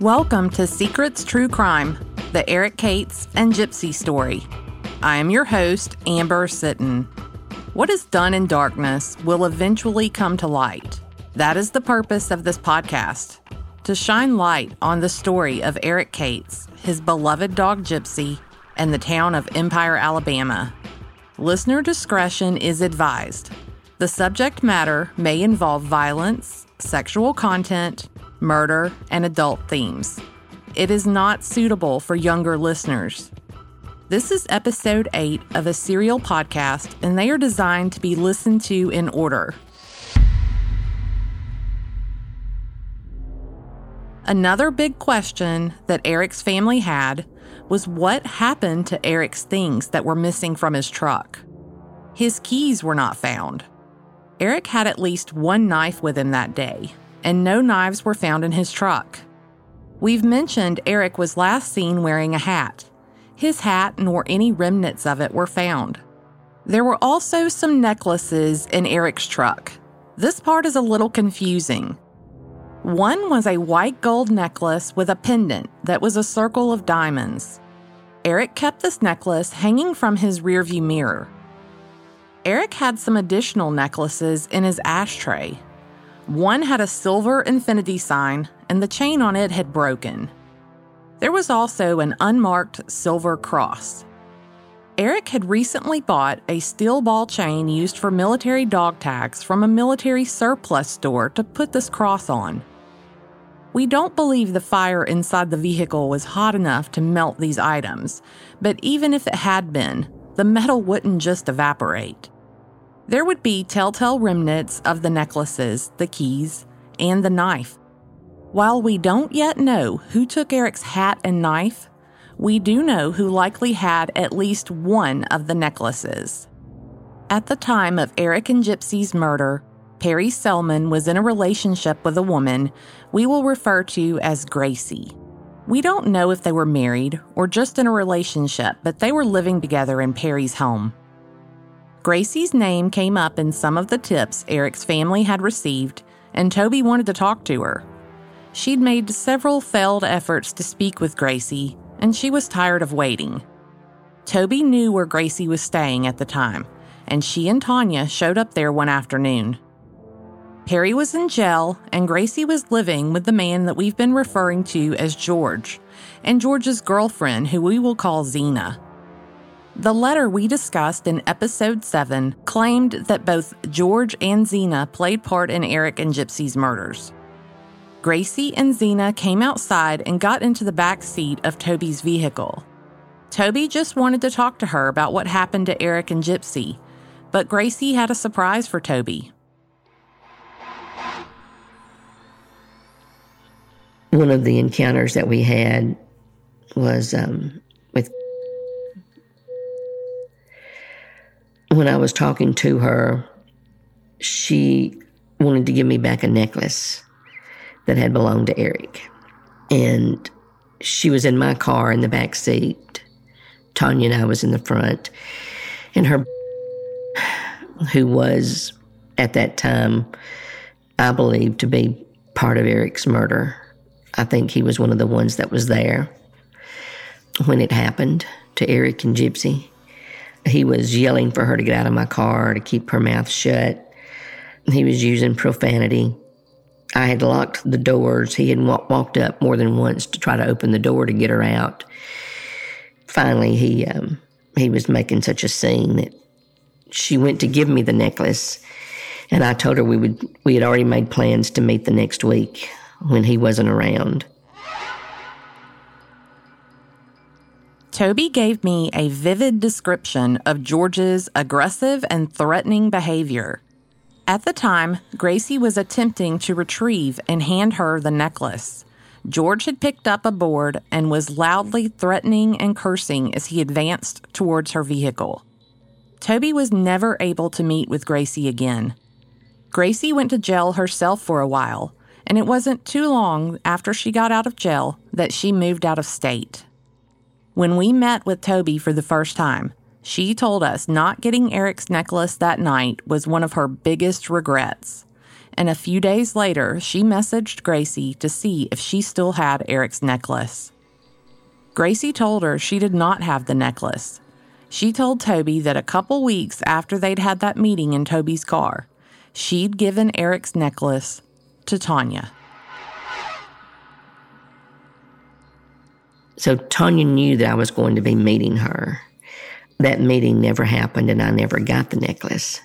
Welcome to Secrets True Crime, the Eric Cates and Gypsy story. I am your host, Amber Sitton. What is done in darkness will eventually come to light. That is the purpose of this podcast to shine light on the story of Eric Cates, his beloved dog Gypsy, and the town of Empire, Alabama. Listener discretion is advised. The subject matter may involve violence, sexual content, murder, and adult themes. It is not suitable for younger listeners. This is episode 8 of a serial podcast, and they are designed to be listened to in order. Another big question that Eric's family had was what happened to Eric's things that were missing from his truck. His keys were not found. Eric had at least one knife with him that day, and no knives were found in his truck. We've mentioned Eric was last seen wearing a hat. His hat nor any remnants of it were found. There were also some necklaces in Eric's truck. This part is a little confusing. One was a white gold necklace with a pendant that was a circle of diamonds. Eric kept this necklace hanging from his rearview mirror. Eric had some additional necklaces in his ashtray. One had a silver infinity sign, and the chain on it had broken. There was also an unmarked silver cross. Eric had recently bought a steel ball chain used for military dog tags from a military surplus store to put this cross on. We don't believe the fire inside the vehicle was hot enough to melt these items, but even if it had been, the metal wouldn't just evaporate. There would be telltale remnants of the necklaces, the keys, and the knife. While we don't yet know who took Eric's hat and knife, we do know who likely had at least one of the necklaces. At the time of Eric and Gypsy's murder, Perry Selman was in a relationship with a woman we will refer to as Gracie. We don't know if they were married or just in a relationship, but they were living together in Perry's home. Gracie's name came up in some of the tips Eric's family had received, and Toby wanted to talk to her. She'd made several failed efforts to speak with Gracie, and she was tired of waiting. Toby knew where Gracie was staying at the time, and she and Tanya showed up there one afternoon. Perry was in jail, and Gracie was living with the man that we've been referring to as George, and George's girlfriend, who we will call Zena. The letter we discussed in episode 7 claimed that both George and Zena played part in Eric and Gypsy's murders. Gracie and Zena came outside and got into the back seat of Toby's vehicle. Toby just wanted to talk to her about what happened to Eric and Gypsy, but Gracie had a surprise for Toby. One of the encounters that we had was um, with when I was talking to her, she wanted to give me back a necklace that had belonged to Eric. And she was in my car in the back seat. Tanya and I was in the front. And her, who was at that time, I believe, to be part of Eric's murder. I think he was one of the ones that was there when it happened to Eric and Gypsy. He was yelling for her to get out of my car, to keep her mouth shut. He was using profanity. I had locked the doors. He had walked up more than once to try to open the door to get her out. Finally, he um, he was making such a scene that she went to give me the necklace, and I told her we would we had already made plans to meet the next week when he wasn't around. Toby gave me a vivid description of George's aggressive and threatening behavior. At the time, Gracie was attempting to retrieve and hand her the necklace. George had picked up a board and was loudly threatening and cursing as he advanced towards her vehicle. Toby was never able to meet with Gracie again. Gracie went to jail herself for a while, and it wasn't too long after she got out of jail that she moved out of state. When we met with Toby for the first time, she told us not getting Eric's necklace that night was one of her biggest regrets. and a few days later, she messaged Gracie to see if she still had Eric's necklace. Gracie told her she did not have the necklace. She told Toby that a couple weeks after they'd had that meeting in Toby's car, she'd given Eric's necklace to Tanya. So Tanya knew that I was going to be meeting her. That meeting never happened, and I never got the necklace.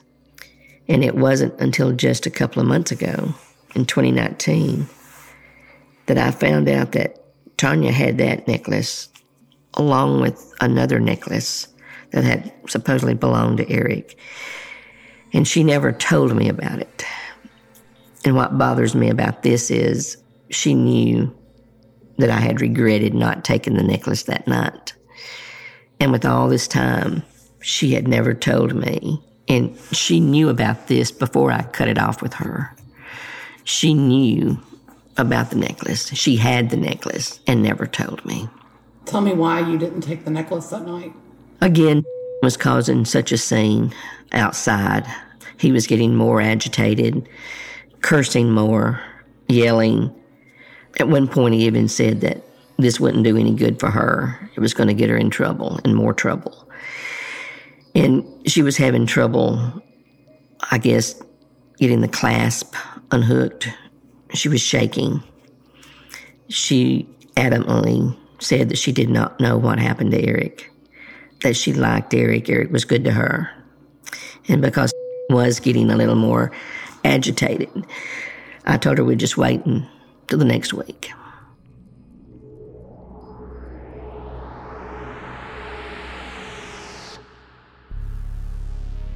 And it wasn't until just a couple of months ago, in 2019, that I found out that Tanya had that necklace along with another necklace that had supposedly belonged to Eric. And she never told me about it. And what bothers me about this is she knew that I had regretted not taking the necklace that night. And with all this time, she had never told me. And she knew about this before I cut it off with her. She knew about the necklace. She had the necklace and never told me. Tell me why you didn't take the necklace that night. Again, was causing such a scene outside. He was getting more agitated, cursing more, yelling. At one point, he even said that this wouldn't do any good for her. It was going to get her in trouble and more trouble. And she was having trouble, I guess, getting the clasp unhooked. She was shaking. She adamantly said that she did not know what happened to Eric, that she liked Eric. Eric was good to her. And because was getting a little more agitated, I told her we'd just wait until the next week.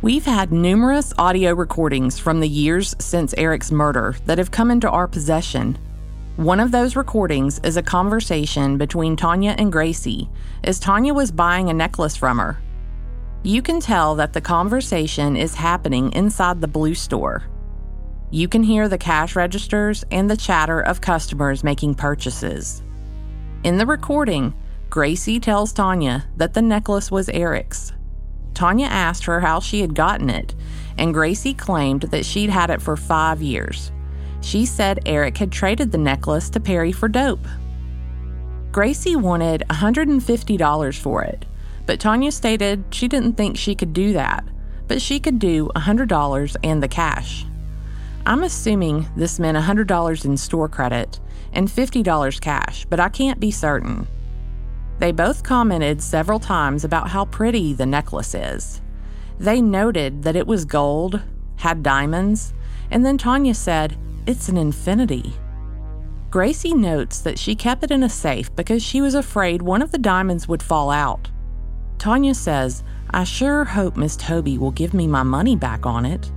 We've had numerous audio recordings from the years since Eric's murder that have come into our possession. One of those recordings is a conversation between Tanya and Gracie as Tanya was buying a necklace from her. You can tell that the conversation is happening inside the blue store. You can hear the cash registers and the chatter of customers making purchases. In the recording, Gracie tells Tanya that the necklace was Eric's. Tanya asked her how she had gotten it, and Gracie claimed that she'd had it for five years. She said Eric had traded the necklace to Perry for dope. Gracie wanted $150 for it, but Tanya stated she didn't think she could do that, but she could do $100 and the cash. I'm assuming this meant $100 in store credit and $50 cash, but I can't be certain. They both commented several times about how pretty the necklace is. They noted that it was gold, had diamonds, and then Tanya said, It's an infinity. Gracie notes that she kept it in a safe because she was afraid one of the diamonds would fall out. Tanya says, I sure hope Miss Toby will give me my money back on it.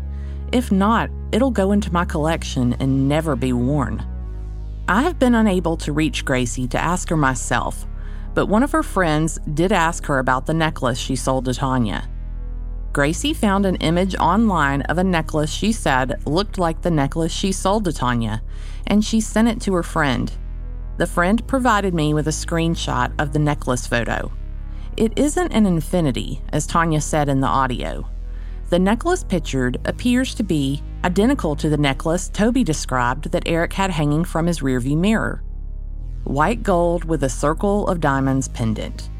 If not, it'll go into my collection and never be worn. I have been unable to reach Gracie to ask her myself, but one of her friends did ask her about the necklace she sold to Tanya. Gracie found an image online of a necklace she said looked like the necklace she sold to Tanya, and she sent it to her friend. The friend provided me with a screenshot of the necklace photo. It isn't an infinity, as Tanya said in the audio. The necklace pictured appears to be identical to the necklace Toby described that Eric had hanging from his rearview mirror white gold with a circle of diamonds pendant.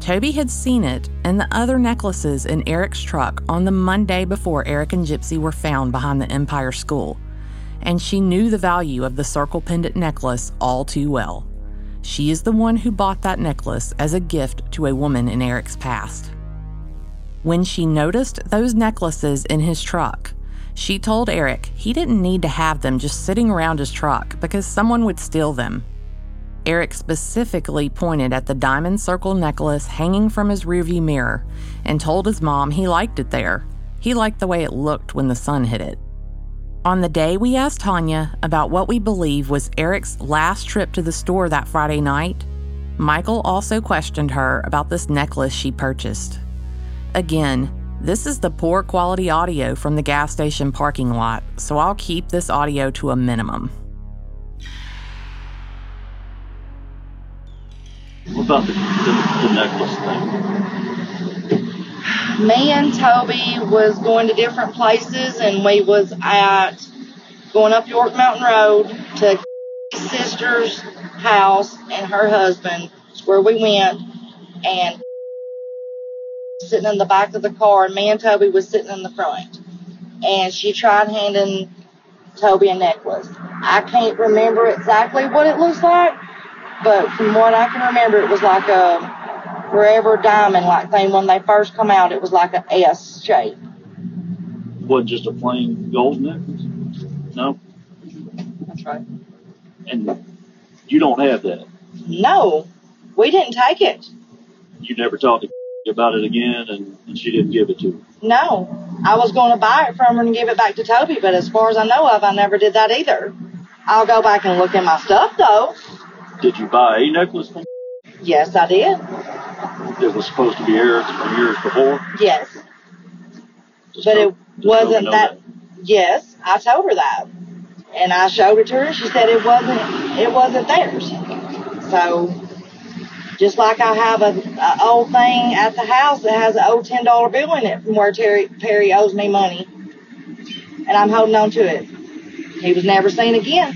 Toby had seen it and the other necklaces in Eric's truck on the Monday before Eric and Gypsy were found behind the Empire School, and she knew the value of the circle pendant necklace all too well. She is the one who bought that necklace as a gift to a woman in Eric's past. When she noticed those necklaces in his truck, she told Eric he didn't need to have them just sitting around his truck because someone would steal them. Eric specifically pointed at the diamond circle necklace hanging from his rearview mirror and told his mom he liked it there. He liked the way it looked when the sun hit it. On the day we asked Tanya about what we believe was Eric's last trip to the store that Friday night, Michael also questioned her about this necklace she purchased. Again, this is the poor quality audio from the gas station parking lot, so I'll keep this audio to a minimum. What about the, the, the necklace thing? Me and Toby was going to different places, and we was at going up York Mountain Road to sister's house and her husband, where we went, and sitting in the back of the car, and me and Toby was sitting in the front. And she tried handing Toby a necklace. I can't remember exactly what it looks like, but from what I can remember, it was like a forever diamond like thing. When they first come out, it was like a S shape. Wasn't just a plain gold necklace? No? That's right. And you don't have that. No, we didn't take it. You never talked to about it again and, and she didn't give it to you. No, I was going to buy it from her and give it back to Toby, but as far as I know of, I never did that either. I'll go back and look in my stuff though. Did you buy a necklace from Yes, I did. It was supposed to be Eric's from years before? Yes, Just but it just hope you wasn't know that. Yes, I told her that, and I showed it to her. She said it wasn't. It wasn't theirs. So, just like I have a, a old thing at the house that has an old ten dollar bill in it from where Terry Perry owes me money, and I'm holding on to it. He was never seen again.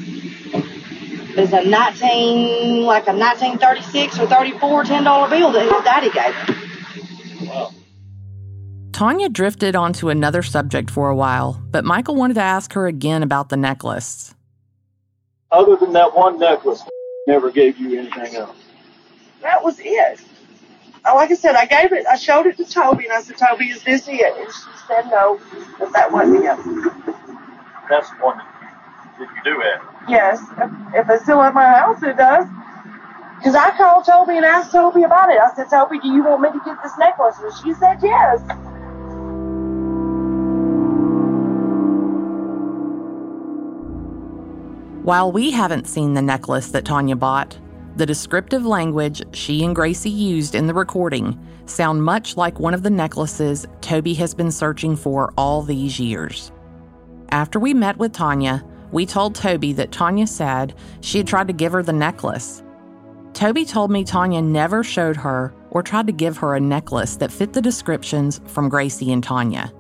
It's a nineteen, like a nineteen thirty six or thirty four ten dollar bill that his daddy gave him. Wow. Tanya drifted onto another subject for a while, but Michael wanted to ask her again about the necklace. Other than that one necklace, never gave you anything else. That was it. Uh, Like I said, I gave it, I showed it to Toby, and I said, Toby, is this it? And she said no, that that wasn't it. That's the one that you, do it. Yes, if, if it's still at my house, it does. Because I called Toby and asked Toby about it. I said, Toby, do you want me to get this necklace? And she said yes. While we haven't seen the necklace that Tanya bought, the descriptive language she and Gracie used in the recording sound much like one of the necklaces Toby has been searching for all these years. After we met with Tanya, we told Toby that Tanya said she had tried to give her the necklace. Toby told me Tanya never showed her or tried to give her a necklace that fit the descriptions from Gracie and Tanya.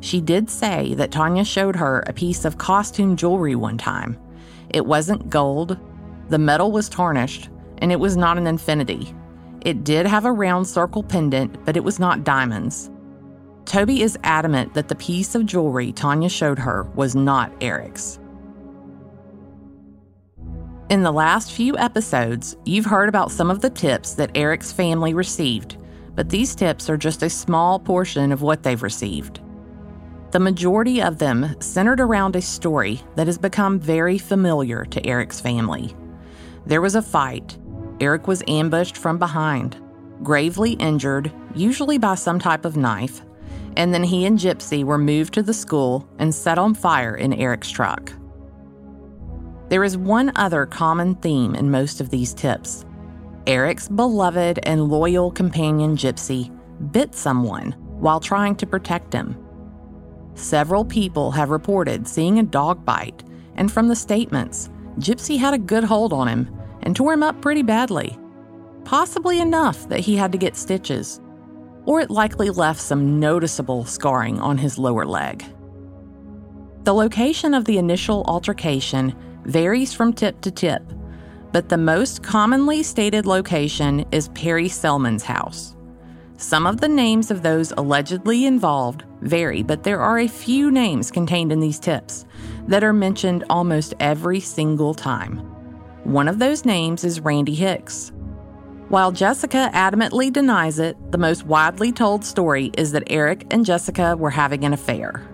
She did say that Tanya showed her a piece of costume jewelry one time. It wasn't gold, the metal was tarnished, and it was not an infinity. It did have a round circle pendant, but it was not diamonds. Toby is adamant that the piece of jewelry Tanya showed her was not Eric's. In the last few episodes, you've heard about some of the tips that Eric's family received, but these tips are just a small portion of what they've received. The majority of them centered around a story that has become very familiar to Eric's family. There was a fight. Eric was ambushed from behind, gravely injured, usually by some type of knife, and then he and Gypsy were moved to the school and set on fire in Eric's truck. There is one other common theme in most of these tips. Eric's beloved and loyal companion Gypsy bit someone while trying to protect him. Several people have reported seeing a dog bite, and from the statements, Gypsy had a good hold on him and tore him up pretty badly. Possibly enough that he had to get stitches, or it likely left some noticeable scarring on his lower leg. The location of the initial altercation varies from tip to tip, but the most commonly stated location is Perry Selman's house. Some of the names of those allegedly involved vary, but there are a few names contained in these tips that are mentioned almost every single time. One of those names is Randy Hicks. While Jessica adamantly denies it, the most widely told story is that Eric and Jessica were having an affair.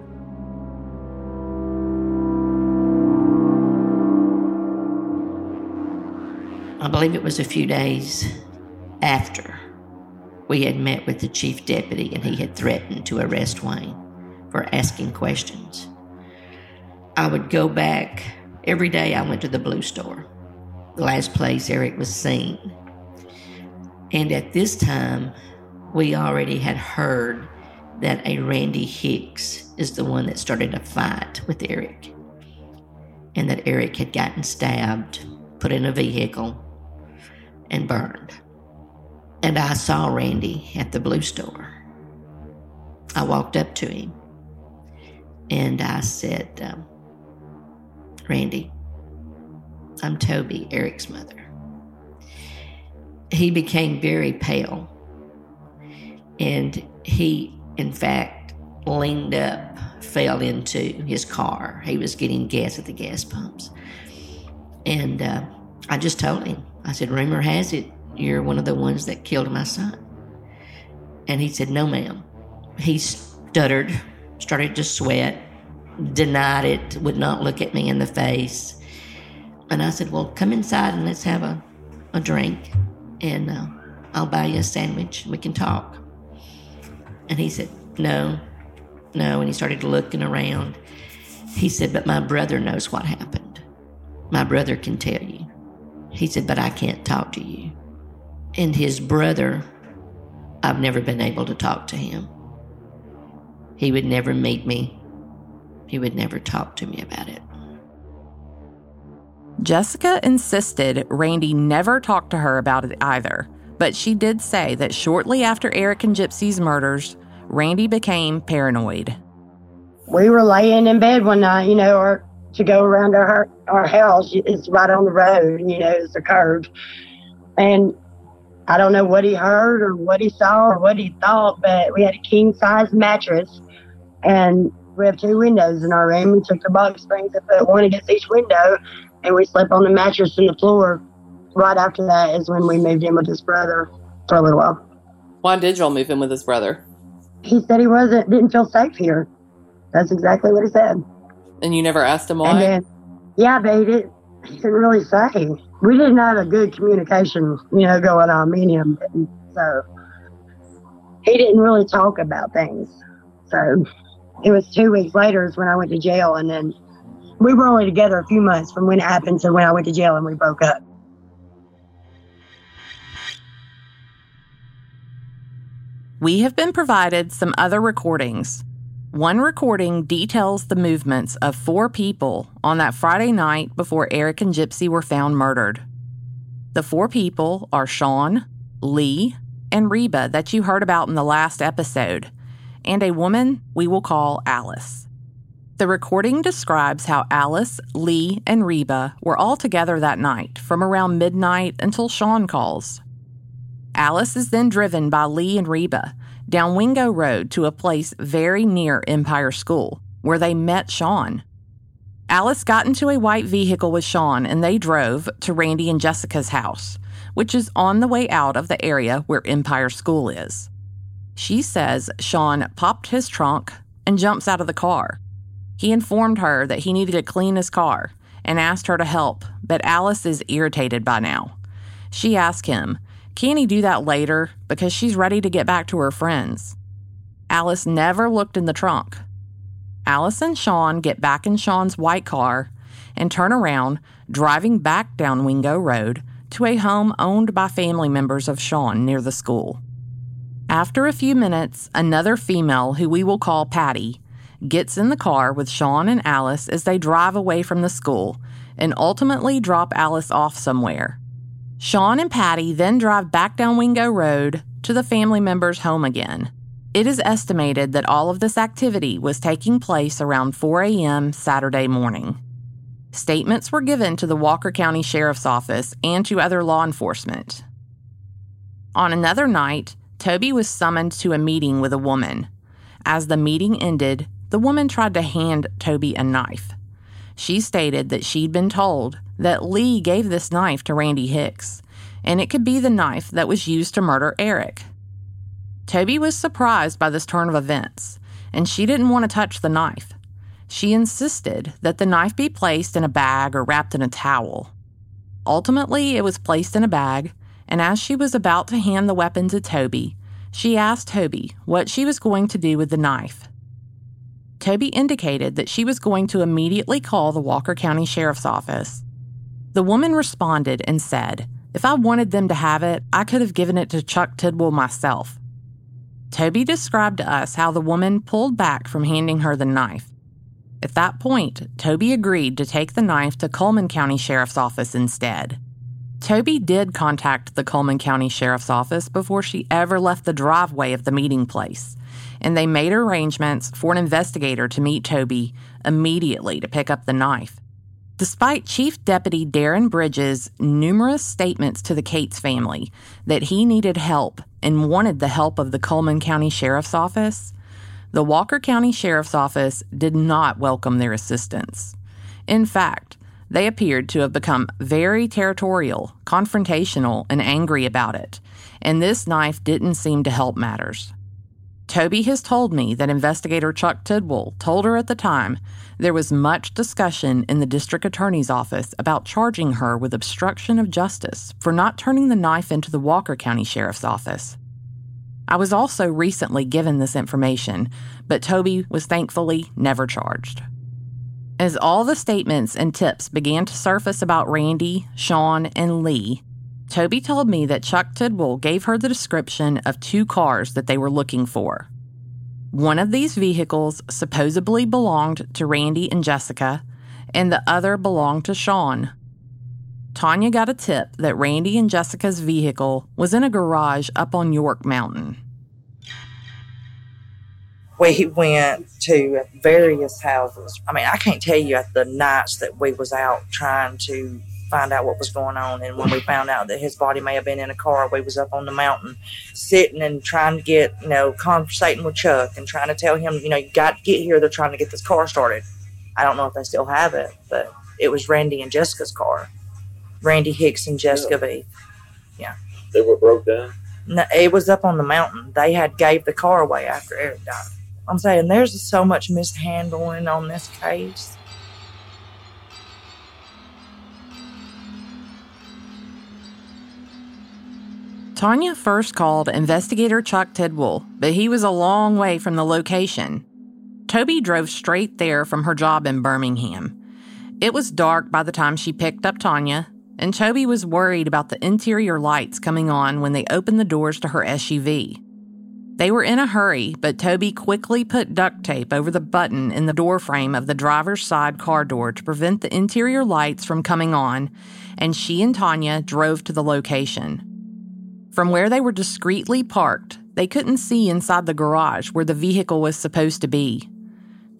I believe it was a few days after we had met with the chief deputy and he had threatened to arrest Wayne for asking questions. I would go back every day, I went to the blue store, the last place Eric was seen. And at this time, we already had heard that a Randy Hicks is the one that started a fight with Eric, and that Eric had gotten stabbed, put in a vehicle, and burned. And I saw Randy at the blue store. I walked up to him and I said, um, Randy, I'm Toby, Eric's mother. He became very pale. And he, in fact, leaned up, fell into his car. He was getting gas at the gas pumps. And uh, I just told him, I said, rumor has it you're one of the ones that killed my son. And he said, No, ma'am. He stuttered, started to sweat, denied it, would not look at me in the face. And I said, Well, come inside and let's have a, a drink, and uh, I'll buy you a sandwich and we can talk. And he said, No, no. And he started looking around. He said, But my brother knows what happened. My brother can tell you. He said, But I can't talk to you. And his brother, I've never been able to talk to him. He would never meet me, he would never talk to me about it. Jessica insisted Randy never talked to her about it either, but she did say that shortly after Eric and Gypsy's murders, Randy became paranoid. We were laying in bed one night, you know, or to go around our our house. It's right on the road, you know, it's a curve. And I don't know what he heard or what he saw or what he thought, but we had a king size mattress and we have two windows in our room. We took the box springs and put one against each window and we slept on the mattress in the floor. Right after that is when we moved in with his brother for a little while. Why did y'all move in with his brother? He said he wasn't didn't feel safe here. That's exactly what he said. And you never asked him why? And then, yeah, but he didn't, he didn't really say we didn't have a good communication, you know, going on, me and him. And so he didn't really talk about things. So it was two weeks later is when I went to jail, and then we were only together a few months from when it happened to when I went to jail and we broke up. We have been provided some other recordings one recording details the movements of four people on that Friday night before Eric and Gypsy were found murdered. The four people are Sean, Lee, and Reba that you heard about in the last episode, and a woman we will call Alice. The recording describes how Alice, Lee, and Reba were all together that night from around midnight until Sean calls. Alice is then driven by Lee and Reba down Wingo Road to a place very near Empire School, where they met Sean. Alice got into a white vehicle with Sean and they drove to Randy and Jessica's house, which is on the way out of the area where Empire School is. She says Sean popped his trunk and jumps out of the car. He informed her that he needed to clean his car and asked her to help, but Alice is irritated by now. She asks him, can he do that later because she's ready to get back to her friends? Alice never looked in the trunk. Alice and Sean get back in Sean's white car and turn around, driving back down Wingo Road to a home owned by family members of Sean near the school. After a few minutes, another female, who we will call Patty, gets in the car with Sean and Alice as they drive away from the school and ultimately drop Alice off somewhere. Sean and Patty then drive back down Wingo Road to the family member's home again. It is estimated that all of this activity was taking place around 4 a.m. Saturday morning. Statements were given to the Walker County Sheriff's Office and to other law enforcement. On another night, Toby was summoned to a meeting with a woman. As the meeting ended, the woman tried to hand Toby a knife. She stated that she'd been told that Lee gave this knife to Randy Hicks, and it could be the knife that was used to murder Eric. Toby was surprised by this turn of events, and she didn't want to touch the knife. She insisted that the knife be placed in a bag or wrapped in a towel. Ultimately, it was placed in a bag, and as she was about to hand the weapon to Toby, she asked Toby what she was going to do with the knife. Toby indicated that she was going to immediately call the Walker County Sheriff's Office. The woman responded and said, If I wanted them to have it, I could have given it to Chuck Tidwell myself. Toby described to us how the woman pulled back from handing her the knife. At that point, Toby agreed to take the knife to Cullman County Sheriff's Office instead. Toby did contact the Cullman County Sheriff's Office before she ever left the driveway of the meeting place and they made arrangements for an investigator to meet Toby immediately to pick up the knife. Despite Chief Deputy Darren Bridges' numerous statements to the Cates family that he needed help and wanted the help of the Cullman County Sheriff's Office, the Walker County Sheriff's Office did not welcome their assistance. In fact, they appeared to have become very territorial, confrontational, and angry about it, and this knife didn't seem to help matters. Toby has told me that investigator Chuck Tidwell told her at the time there was much discussion in the district attorney's office about charging her with obstruction of justice for not turning the knife into the Walker County Sheriff's Office. I was also recently given this information, but Toby was thankfully never charged. As all the statements and tips began to surface about Randy, Sean, and Lee, Toby told me that Chuck Tidwell gave her the description of two cars that they were looking for. One of these vehicles supposedly belonged to Randy and Jessica, and the other belonged to Sean. Tanya got a tip that Randy and Jessica's vehicle was in a garage up on York Mountain we went to various houses. I mean, I can't tell you at the nights that we was out trying to find out what was going on. And when we found out that his body may have been in a car, we was up on the mountain sitting and trying to get, you know, conversating with Chuck and trying to tell him, you know, you got to get here. They're trying to get this car started. I don't know if they still have it, but it was Randy and Jessica's car. Randy Hicks and Jessica yeah. B. Yeah. They were broke down? No, it was up on the mountain. They had gave the car away after Eric died. I'm saying there's so much mishandling on this case. Tanya first called investigator Chuck Tidwell, but he was a long way from the location. Toby drove straight there from her job in Birmingham. It was dark by the time she picked up Tanya, and Toby was worried about the interior lights coming on when they opened the doors to her SUV. They were in a hurry, but Toby quickly put duct tape over the button in the door frame of the driver's side car door to prevent the interior lights from coming on, and she and Tanya drove to the location. From where they were discreetly parked, they couldn't see inside the garage where the vehicle was supposed to be.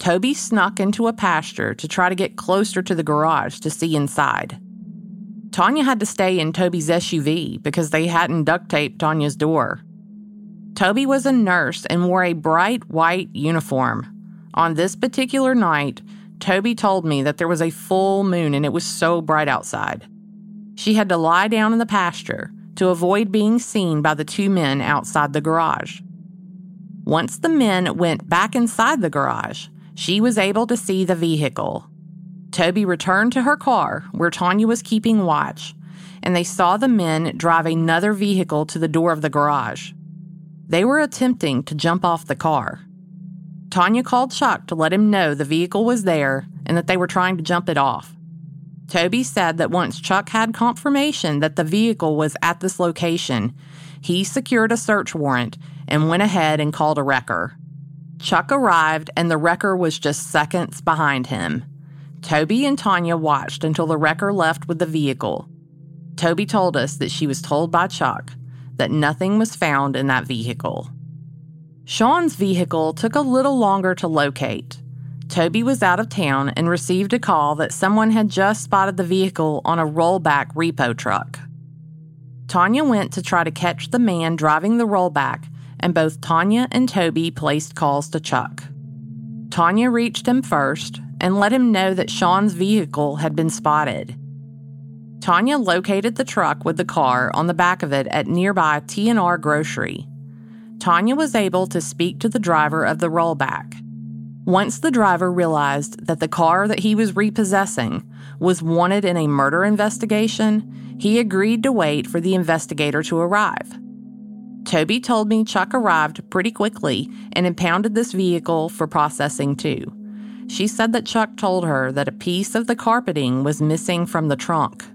Toby snuck into a pasture to try to get closer to the garage to see inside. Tanya had to stay in Toby's SUV because they hadn't duct taped Tanya's door. Toby was a nurse and wore a bright white uniform. On this particular night, Toby told me that there was a full moon and it was so bright outside. She had to lie down in the pasture to avoid being seen by the two men outside the garage. Once the men went back inside the garage, she was able to see the vehicle. Toby returned to her car where Tanya was keeping watch, and they saw the men drive another vehicle to the door of the garage. They were attempting to jump off the car. Tanya called Chuck to let him know the vehicle was there and that they were trying to jump it off. Toby said that once Chuck had confirmation that the vehicle was at this location, he secured a search warrant and went ahead and called a wrecker. Chuck arrived and the wrecker was just seconds behind him. Toby and Tanya watched until the wrecker left with the vehicle. Toby told us that she was told by Chuck that nothing was found in that vehicle. Sean's vehicle took a little longer to locate. Toby was out of town and received a call that someone had just spotted the vehicle on a rollback repo truck. Tanya went to try to catch the man driving the rollback, and both Tanya and Toby placed calls to Chuck. Tanya reached him first and let him know that Sean's vehicle had been spotted. Tanya located the truck with the car on the back of it at nearby T&R Grocery. Tanya was able to speak to the driver of the rollback. Once the driver realized that the car that he was repossessing was wanted in a murder investigation, he agreed to wait for the investigator to arrive. Toby told me Chuck arrived pretty quickly and impounded this vehicle for processing too. She said that Chuck told her that a piece of the carpeting was missing from the trunk.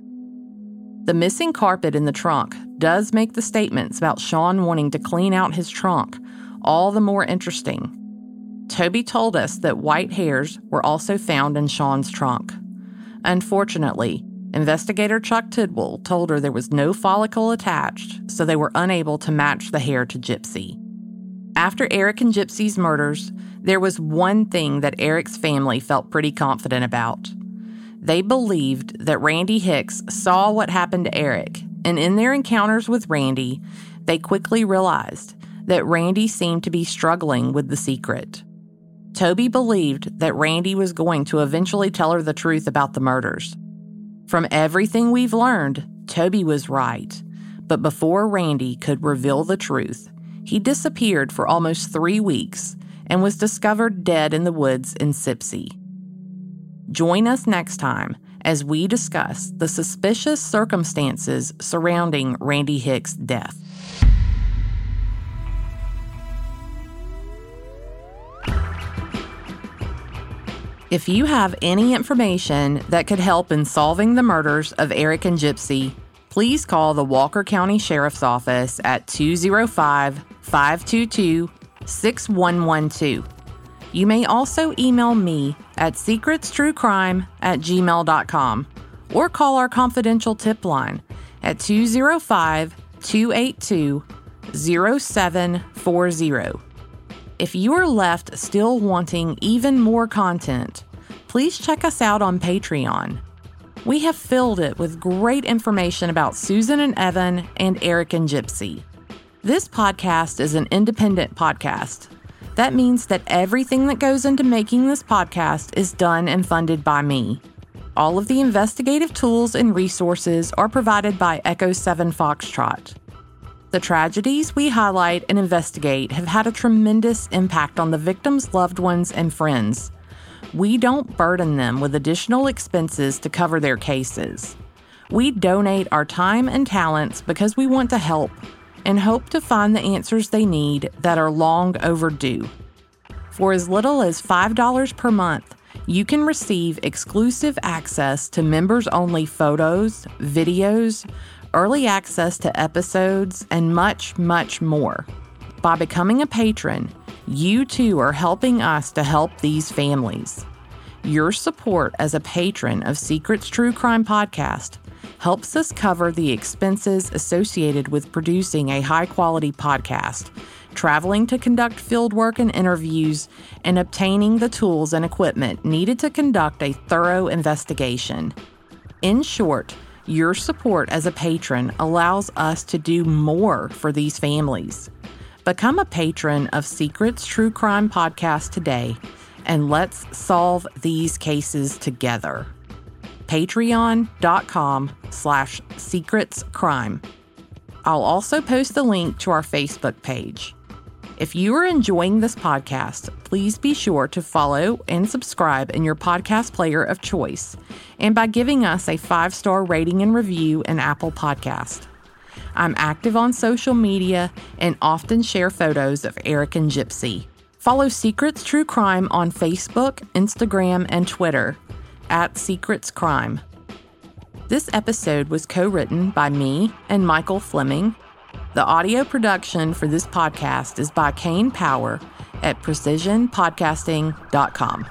The missing carpet in the trunk does make the statements about Sean wanting to clean out his trunk all the more interesting. Toby told us that white hairs were also found in Sean's trunk. Unfortunately, investigator Chuck Tidwell told her there was no follicle attached, so they were unable to match the hair to Gypsy. After Eric and Gypsy's murders, there was one thing that Eric's family felt pretty confident about They believed that Randy Hicks saw what happened to Eric, and in their encounters with Randy, they quickly realized that Randy seemed to be struggling with the secret. Toby believed that Randy was going to eventually tell her the truth about the murders. From everything we've learned, Toby was right. But before Randy could reveal the truth, he disappeared for almost three weeks and was discovered dead in the woods in Sipsey. Join us next time as we discuss the suspicious circumstances surrounding Randy Hicks' death. If you have any information that could help in solving the murders of Eric and Gypsy, please call the Walker County Sheriff's Office at 205 522 6112. You may also email me at secretstruecrime at gmail.com or call our confidential tip line at 205 282 0740. If you are left still wanting even more content, please check us out on Patreon. We have filled it with great information about Susan and Evan and Eric and Gypsy. This podcast is an independent podcast. That means that everything that goes into making this podcast is done and funded by me. All of the investigative tools and resources are provided by Echo 7 Foxtrot. The tragedies we highlight and investigate have had a tremendous impact on the victims' loved ones and friends. We don't burden them with additional expenses to cover their cases. We donate our time and talents because we want to help and hope to find the answers they need that are long overdue. For as little as $5 per month, you can receive exclusive access to members only photos, videos, early access to episodes, and much, much more. By becoming a patron, you too are helping us to help these families. Your support as a patron of Secrets True Crime Podcast helps us cover the expenses associated with producing a high quality podcast, traveling to conduct fieldwork and interviews, and obtaining the tools and equipment needed to conduct a thorough investigation. In short, your support as a patron allows us to do more for these families. Become a patron of Secrets True Crime Podcast today, and let's solve these cases together. Patreon.com slash secretscrime. I'll also post the link to our Facebook page. If you are enjoying this podcast, please be sure to follow and subscribe in your podcast player of choice and by giving us a five star rating and review in Apple Podcast. I'm active on social media and often share photos of Eric and Gypsy. Follow Secrets True Crime on Facebook, Instagram, and Twitter at Secrets Crime. This episode was co written by me and Michael Fleming the audio production for this podcast is by Kane Power at precisionpodcasting.com.